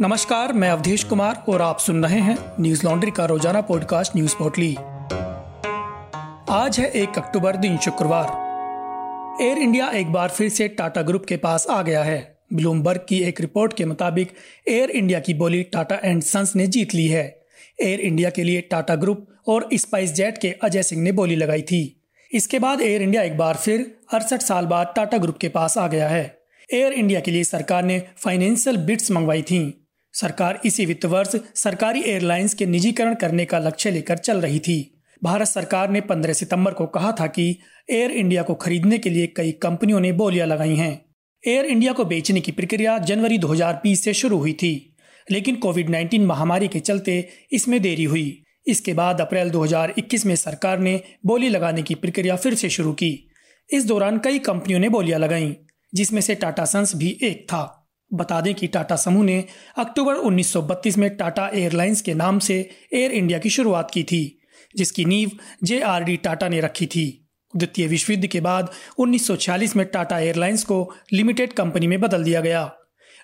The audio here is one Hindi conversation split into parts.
नमस्कार, मैं अवधेश कुमार और आप सुन रहे हैं न्यूज़ लॉन्ड्री का रोज़ाना पॉडकास्ट न्यूज़ पोर्टली। आज है एक अक्टूबर दिन शुक्रवार। एयर इंडिया एक बार फिर से टाटा ग्रुप के पास आ गया है। ब्लूमबर्ग की एक रिपोर्ट के मुताबिक एयर इंडिया की बोली टाटा एंड सन्स ने जीत ली है। एयर इंडिया के लिए टाटा ग्रुप और स्पाइस जेट के अजय सिंह ने बोली लगाई थी। इसके बाद एयर इंडिया एक बार फिर अड़सठ साल बाद टाटा ग्रुप के पास आ गया है। एयर इंडिया के लिए सरकार ने फाइनेंशियल बिट्स मंगवाई थी। सरकार इसी वित्त वर्ष सरकारी एयरलाइंस के निजीकरण करने का लक्ष्य लेकर चल रही थी। भारत सरकार ने 15 सितंबर को कहा था कि एयर इंडिया को खरीदने के लिए कई कंपनियों ने बोलियाँ लगाई हैं। एयर इंडिया को बेचने की प्रक्रिया जनवरी 2020 से शुरू हुई थी, लेकिन कोविड 19 महामारी के चलते इसमें देरी हुई। इसके बाद अप्रैल 2021 में सरकार ने बोली लगाने की प्रक्रिया फिर से शुरू की। इस दौरान कई कंपनियों ने बोलियाँ लगाई, जिसमें से टाटा सन्स भी एक था। बता दें कि टाटा समूह ने अक्टूबर 1932 में टाटा एयरलाइंस के नाम से एयर इंडिया की शुरुआत की थी, जिसकी नींव जे आर डी टाटा ने रखी थी। द्वितीय विश्व युद्ध के बाद 1946 में टाटा एयरलाइंस को लिमिटेड कंपनी में बदल दिया गया।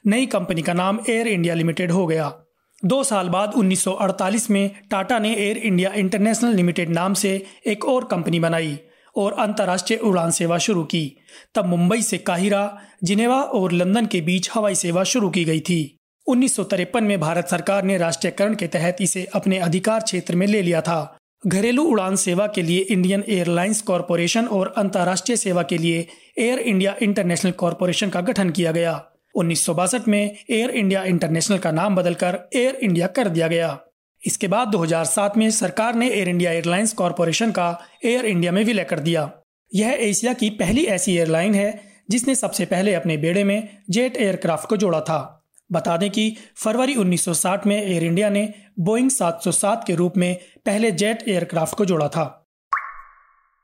नई कंपनी का नाम एयर इंडिया लिमिटेड हो गया। दो साल बाद 1948 में टाटा ने एयर इंडिया इंटरनेशनल लिमिटेड नाम से एक और कंपनी बनाई और अंतर्राष्ट्रीय उड़ान सेवा शुरू की। तब मुंबई से काहिरा, जिनेवा और लंदन के बीच हवाई सेवा शुरू की गई थी। उन्नीस सौ तिरपन में भारत सरकार ने राष्ट्रीयकरण के तहत इसे अपने अधिकार क्षेत्र में ले लिया था। घरेलू उड़ान सेवा के लिए इंडियन एयरलाइंस कॉरपोरेशन और अंतर्राष्ट्रीय सेवा के लिए एयर इंडिया इंटरनेशनल कॉरपोरेशन का गठन किया गया। उन्नीस सौ बासठ में एयर इंडिया इंटरनेशनल का नाम बदलकर एयर इंडिया कर दिया गया। इसके बाद 2007 में सरकार ने एयर इंडिया एयरलाइंस कॉरपोरेशन का एयर इंडिया में विलय कर दिया। यह एशिया की पहली ऐसी एयरलाइन है, जिसने सबसे पहले अपने बेड़े में जेट एयरक्राफ्ट को जोड़ा था। बता दें कि फरवरी 1960 में एयर इंडिया ने बोइंग 707 के रूप में पहले जेट एयरक्राफ्ट को जोड़ा था।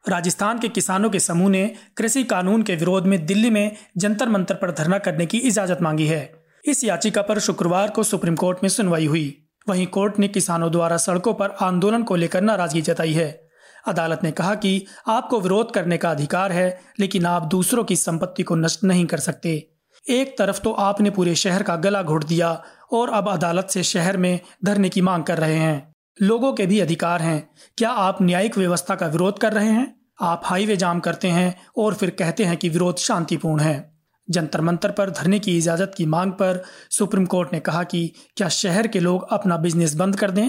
राजस्थान के किसानों के समूह ने कृषि कानून के विरोध में दिल्ली में जंतर मंतर पर धरना करने की इजाज़त मांगी है। इस याचिका पर शुक्रवार को सुप्रीम कोर्ट में सुनवाई हुई। वहीं कोर्ट ने किसानों द्वारा सड़कों पर आंदोलन को लेकर नाराज़गी जताई है। अदालत ने कहा कि आपको विरोध करने का अधिकार है, लेकिन आप दूसरों की संपत्ति को नष्ट नहीं कर सकते। एक तरफ़ तो आपने पूरे शहर का गला घोट दिया, और अब अदालत से शहर में धरने की मांग कर रहे हैं। लोगों के भी अधिकार हैं। क्या आप न्यायिक व्यवस्था का विरोध कर रहे हैं? आप हाईवे जाम करते हैं, और फिर कहते हैं कि विरोध शांतिपूर्ण है। जंतर मंतर पर धरने की इजाज़त की मांग पर सुप्रीम कोर्ट ने कहा कि क्या शहर के लोग अपना बिज़नेस बंद कर दें?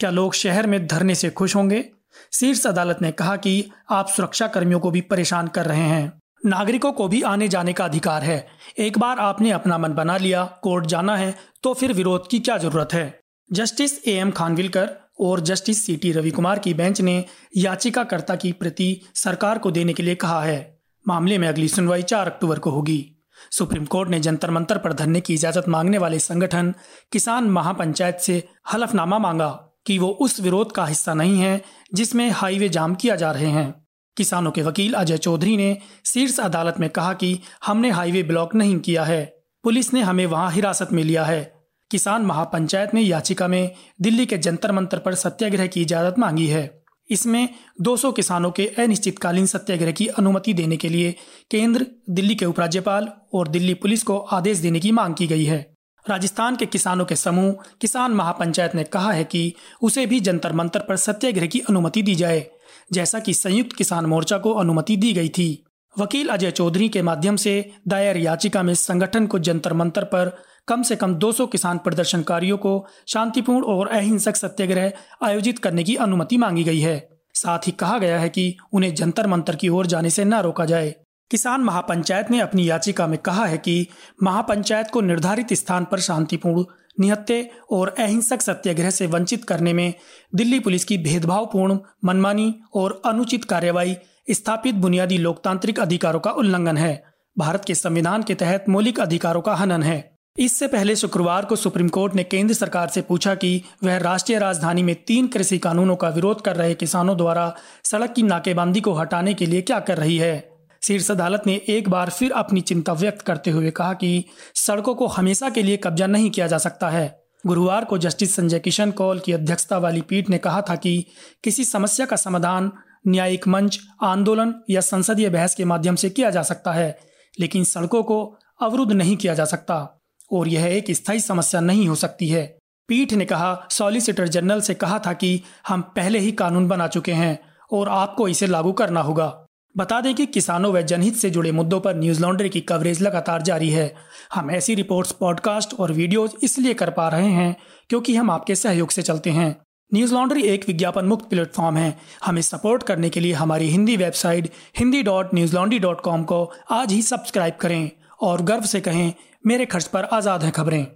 क्या लोग शहर में धरने से खुश होंगे? शीर्ष अदालत ने कहा कि आप सुरक्षा कर्मियों को भी परेशान कर रहे हैं। नागरिकों को भी आने जाने का अधिकार है। एक बार आपने अपना मन बना लिया, कोर्ट जाना है तो फिर विरोध की क्या ज़रूरत है? जस्टिस ए एम खानविलकर और justice C T Ravi Kumar की बेंच ने याचिकाकर्ता की प्रति सरकार को देने के लिए कहा है। मामले में अगली सुनवाई चार अक्टूबर को होगी। सुप्रीम कोर्ट ने जंतर मंतर पर धरने की इजाज़त मांगने वाले संगठन किसान महापंचायत से हलफनामा मांगा कि वो उस विरोध का हिस्सा नहीं है, जिसमें हाईवे जाम किया जा रहे हैं। किसानों के वकील अजय चौधरी ने शीर्ष अदालत में कहा कि हमने हाईवे ब्लॉक नहीं किया है, पुलिस ने हमें वहाँ हिरासत में लिया है। किसान महापंचायत ने याचिका में दिल्ली के जंतर मंतर पर सत्याग्रह की इजाज़त मांगी है। इसमें 200 किसानों के अनिश्चितकालीन सत्याग्रह की अनुमति देने के लिए केंद्र, दिल्ली के उपराज्यपाल और दिल्ली पुलिस को आदेश देने की मांग की गई है। राजस्थान के किसानों के समूह, किसान महापंचायत ने कहा है कि उसे भी जंतर मंतर पर सत्याग्रह की अनुमति दी जाए, जैसा कि संयुक्त किसान मोर्चा को अनुमति दी गई थी। वकील अजय चौधरी के माध्यम से दायर याचिका में संगठन को जंतर मंतर पर कम से कम 200 किसान प्रदर्शनकारियों को शांतिपूर्ण और अहिंसक सत्याग्रह आयोजित करने की अनुमति मांगी गई है। साथ ही कहा गया है कि उन्हें जंतर मंतर की ओर जाने से न रोका जाए। किसान महापंचायत ने अपनी याचिका में कहा है कि महापंचायत को निर्धारित स्थान पर शांतिपूर्ण निहत्ते और अहिंसक सत्याग्रह से वंचित करने में दिल्ली पुलिस की भेदभावपूर्ण, मनमानी और अनुचित कार्यवाही स्थापित बुनियादी लोकतांत्रिक अधिकारों का उल्लंघन है। भारत के संविधान के तहत मौलिक अधिकारों का हनन है। इससे पहले शुक्रवार को सुप्रीम कोर्ट ने केंद्र सरकार से पूछा कि वह राष्ट्रीय राजधानी में तीन कृषि कानूनों का विरोध कर रहे किसानों द्वारा सड़क की नाकेबंदी को हटाने के लिए क्या कर रही है? शीर्ष अदालत ने एक बार फिर अपनी चिंता व्यक्त करते हुए कहा कि सड़कों को हमेशा के लिए कब्जा नहीं किया जा सकता है। गुरुवार को जस्टिस संजय किशन कौल की अध्यक्षता वाली पीठ ने कहा था कि किसी समस्या का समाधान न्यायिक मंच, आंदोलन या संसदीय बहस के माध्यम से किया जा सकता है, लेकिन सड़कों को अवरुद्ध नहीं किया जा सकता। और यह एक स्थायी समस्या नहीं हो सकती है। पीठ ने कहा, सॉलिसिटर जनरल से कहा था कि हम पहले ही कानून बना चुके हैं और आपको इसे लागू करना होगा। बता दें कि किसानों व जनहित से जुड़े मुद्दों पर न्यूज़ लॉन्ड्री की कवरेज लगातार जारी है। हम ऐसी रिपोर्ट्स, पॉडकास्ट और वीडियोज़ इसलिए कर पा रहे हैं क्योंकि हम आपके सहयोग से चलते हैं। न्यूज़ लॉन्ड्री एक विज्ञापन मुक्त प्लेटफॉर्म है। हमें सपोर्ट करने के लिए हमारी Hindi website Hindi dot Newslaundry dot com को आज ही सब्सक्राइब करें और गर्व से कहें, मेरे खर्च पर आज़ाद हैं खबरें।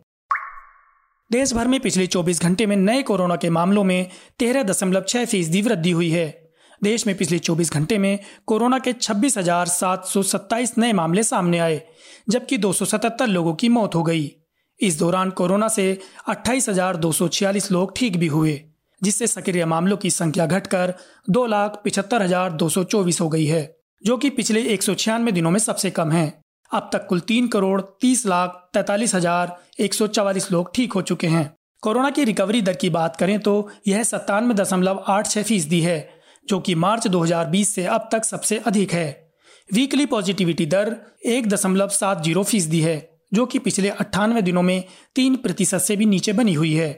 देश भर में पिछले 24 घंटे में नए कोरोना के मामलों में तेरह दशमलव छह फ़ीसदी वृद्धि हुई है। देश में पिछले 24 घंटे में कोरोना के छब्बीस हज़ार सात सौ सत्ताईस नए मामले सामने आए, जबकि 277 लोगों की मौत हो गई। इस दौरान कोरोना से अट्ठाईस हज़ार दो सौ छियालीस लोग ठीक भी हुए। जिससे सक्रिय मामलों की संख्या घटकर दो लाख पिछहत्तर हज़ार दो सौ चौबीस हो गई है, जो कि पिछले एक सौ छियानवे दिनों में सबसे कम है। अब तक कुल तीन करोड़ तीस लाख तैतालीस हज़ार एक सौ चवालीस लोग ठीक हो चुके हैं। कोरोना की रिकवरी दर की बात करें तो यह सत्तानवे दशमलव आठ छह फ़ीसदी है, जो कि मार्च 2020 से अब तक सबसे अधिक है। वीकली पॉजिटिविटी दर एक दशमलव सात ज़ीरो फ़ीसदी है, जो कि पिछले अट्ठानवे दिनों में तीन प्रतिशत से भी नीचे बनी हुई है।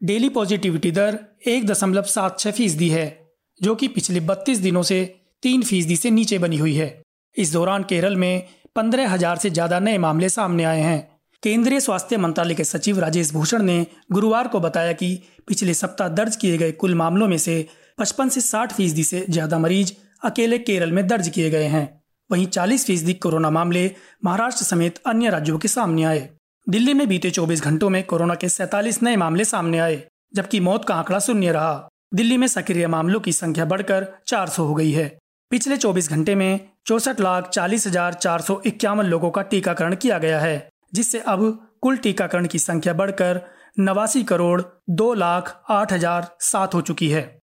डेली पॉजिटिविटी दर एक दशमलव सात छह फ़ीसदी है, जो कि पिछले बत्तीस दिनों से तीन फ़ीसदी से नीचे बनी हुई है। इस दौरान केरल में पंद्रह हज़ार से ज़्यादा नए मामले सामने आए हैं। केंद्रीय स्वास्थ्य मंत्रालय के सचिव राजेश भूषण ने गुरुवार को बताया कि पिछले सप्ताह दर्ज किए गए कुल मामलों में से पचपन से साठ फ़ीसदी से ज़्यादा मरीज़ अकेले केरल में दर्ज किए गए हैं। वहीं 40 फ़ीसदी कोरोना मामले महाराष्ट्र समेत अन्य राज्यों के सामने आए। दिल्ली में बीते 24 घंटों में कोरोना के सैतालीस नए मामले सामने आए, जबकि मौत का आंकड़ा शून्य रहा। दिल्ली में सक्रिय मामलों की संख्या बढ़कर 400 हो गई है। पिछले 24 घंटे में चौसठ लाख चालीस हज़ार चार सौ इक्यावन लोगों का टीकाकरण किया गया है, जिससे अब कुल टीकाकरण की संख्या बढ़कर नवासी करोड़ दो लाख आठ हज़ार सात हो चुकी है।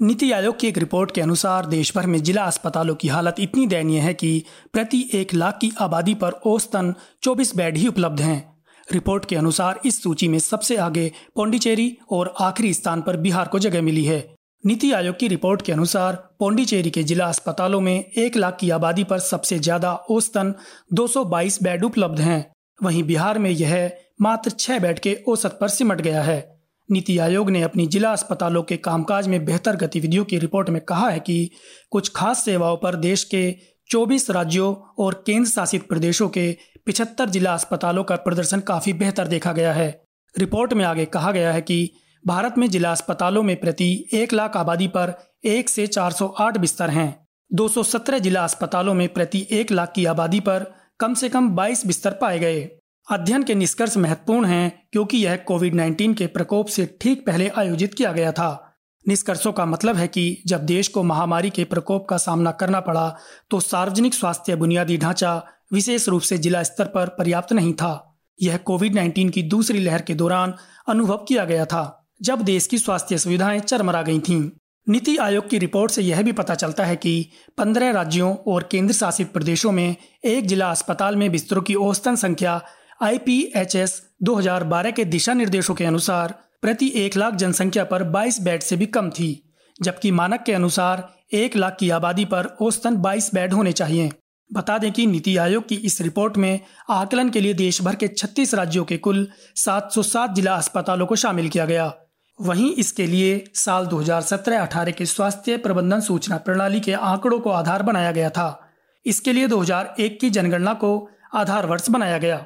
नीति आयोग की एक रिपोर्ट के अनुसार देश भर में जिला अस्पतालों की हालत इतनी दयनीय है कि प्रति एक लाख की आबादी पर औसतन 24 बेड ही उपलब्ध हैं। रिपोर्ट के अनुसार इस सूची में सबसे आगे पौंडीचेरी और आखिरी स्थान पर बिहार को जगह मिली है। नीति आयोग की रिपोर्ट के अनुसार पौंडीचेरी के जिला अस्पतालों में एक लाख की आबादी पर सबसे ज़्यादा औसतन 222 बेड उपलब्ध हैं। वहीं बिहार में यह मात्र छह बेड के औसत पर सिमट गया है। नीति आयोग ने अपनी जिला अस्पतालों के कामकाज में बेहतर गतिविधियों की रिपोर्ट में कहा है कि कुछ खास सेवाओं पर देश के 24 राज्यों और केंद्र शासित प्रदेशों के पिछहत्तर जिला अस्पतालों का प्रदर्शन काफ़ी बेहतर देखा गया है। रिपोर्ट में आगे कहा गया है कि भारत में जिला अस्पतालों में प्रति एक लाख आबादी पर एक से 408 बिस्तर हैं। 217 जिला अस्पतालों में प्रति एक लाख की आबादी पर कम से कम 22 बिस्तर पाए गए। अध्ययन के निष्कर्ष महत्वपूर्ण हैं, क्योंकि यह कोविड 19 के प्रकोप से ठीक पहले आयोजित किया गया था निष्कर्षों का मतलब है कि जब देश को महामारी के प्रकोप का सामना करना पड़ा तो सार्वजनिक स्वास्थ्य बुनियादी ढांचा विशेष रूप से जिला स्तर पर पर्याप्त नहीं था यह कोविड 19 की दूसरी लहर के दौरान अनुभव किया गया था, जब देश की स्वास्थ्य सुविधाएँ चरमरा गई थीं। नीति आयोग की रिपोर्ट से यह भी पता चलता है कि 15 राज्यों और केंद्र शासित प्रदेशों में एक जिला अस्पताल में बिस्तरों की औसतन संख्या आईपीएचएस 2012 के दिशा निर्देशों के अनुसार प्रति एक लाख जनसंख्या पर 22 बेड से भी कम थी, जबकि मानक के अनुसार एक लाख की आबादी पर औसतन 22 बेड होने चाहिए। बता दें कि नीति आयोग की इस रिपोर्ट में आकलन के लिए देश भर के 36 राज्यों के कुल 707 जिला अस्पतालों को शामिल किया गया। वहीं इसके लिए साल 2017-18 के स्वास्थ्य प्रबंधन सूचना प्रणाली के आंकड़ों को आधार बनाया गया था। इसके लिए 2001 की जनगणना को आधार वर्ष बनाया गया।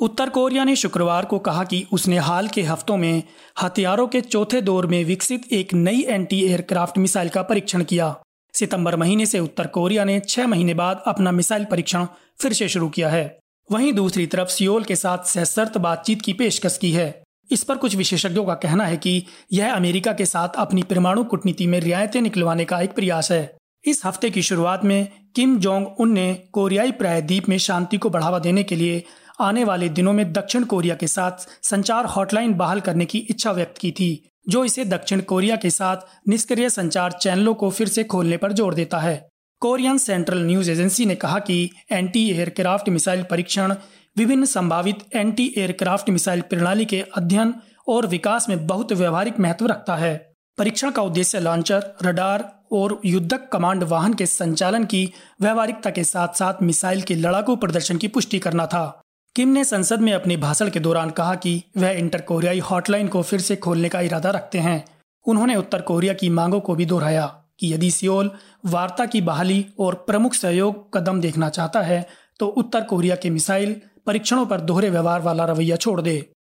उत्तर कोरिया ने शुक्रवार को कहा कि उसने हाल के हफ्तों में हथियारों के चौथे दौर में विकसित एक नई एंटी एयरक्राफ्ट मिसाइल का परीक्षण किया। सितंबर महीने से उत्तर कोरिया ने छह महीने बाद अपना मिसाइल परीक्षण फिर से शुरू किया है। वहीं दूसरी तरफ़ सियोल के साथ सशर्त बातचीत की पेशकश की है। इस पर कुछ विशेषज्ञों का कहना है कि यह अमेरिका के साथ अपनी परमाणु कूटनीति में रियायतें निकलवाने का एक प्रयास है। इस हफ़्ते की शुरुआत में किम जोंग उन ने कोरियाई प्रायद्वीप में शांति को बढ़ावा देने के लिए आने वाले दिनों में दक्षिण कोरिया के साथ संचार हॉटलाइन बहाल करने की इच्छा व्यक्त की थी, जो इसे दक्षिण कोरिया के साथ निष्क्रिय संचार चैनलों को फिर से खोलने पर ज़ोर देता है। कोरियन सेंट्रल न्यूज़ एजेंसी ने कहा कि एंटी एयरक्राफ्ट मिसाइल परीक्षण विभिन्न संभावित एंटी एयरक्राफ्ट मिसाइल प्रणाली के अध्ययन और विकास में बहुत व्यवहारिक महत्व रखता है। परीक्षण का उद्देश्य लॉन्चर, रडार और युद्धक कमांड वाहन के संचालन की व्यवहारिकता के साथ साथ मिसाइल के लड़ाकू प्रदर्शन की पुष्टि करना था। किम ने संसद में अपने भाषण के दौरान कहा कि वह इंटर कोरियाई हॉटलाइन को फिर से खोलने का इरादा रखते हैं। उन्होंने उत्तर कोरिया की मांगों को भी दोहराया कि यदि सियोल वार्ता की बहाली और प्रमुख सहयोग कदम देखना चाहता है तो उत्तर कोरिया के मिसाइल परीक्षणों पर दोहरे व्यवहार वाला रवैया छोड़ दे।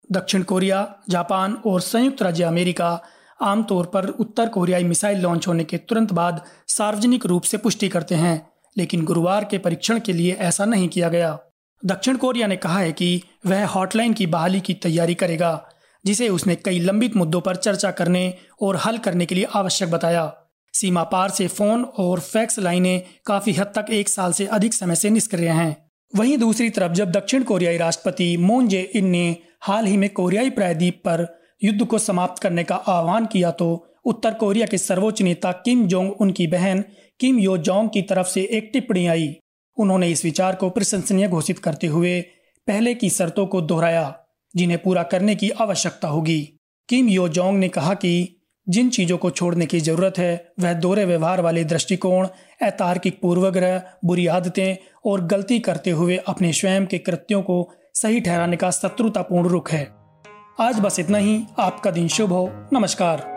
दक्षिण कोरिया, जापान और संयुक्त राज्य अमेरिका आमतौर पर उत्तर कोरियाई मिसाइल लॉन्च होने के तुरंत बाद सार्वजनिक रूप से पुष्टि करते हैं, लेकिन गुरुवार के परीक्षण के लिए ऐसा नहीं किया गया। दक्षिण कोरिया ने कहा है कि वह हॉटलाइन की बहाली की तैयारी करेगा, जिसे उसने कई लंबित मुद्दों पर चर्चा करने और हल करने के लिए आवश्यक बताया। सीमा पार से फ़ोन और फैक्स लाइनें काफ़ी हद तक एक साल से अधिक समय से निष्क्रिय हैं। वहीं दूसरी तरफ़ जब दक्षिण कोरियाई राष्ट्रपति मोन जे इन ने हाल ही में कोरियाई प्रायद्वीप पर युद्ध को समाप्त करने का आह्वान किया तो उत्तर कोरिया के सर्वोच्च नेता किम जोंग उनकी बहन किम यो जोंग की तरफ़ से एक टिप्पणी आई। उन्होंने इस विचार को प्रशंसनीय घोषित करते हुए पहले की शर्तों को दोहराया, जिन्हें पूरा करने की आवश्यकता होगी। किम यो जोंग ने कहा कि जिन चीज़ों को छोड़ने की ज़रूरत है, वह दोहरे व्यवहार वाले दृष्टिकोण अतार्किक पूर्वग्रह, बुरी आदतें और गलती करते हुए अपने स्वयं के कृत्यों को सही ठहराने का शत्रुतापूर्ण रुख है। आज बस इतना ही। आपका दिन शुभ हो। नमस्कार।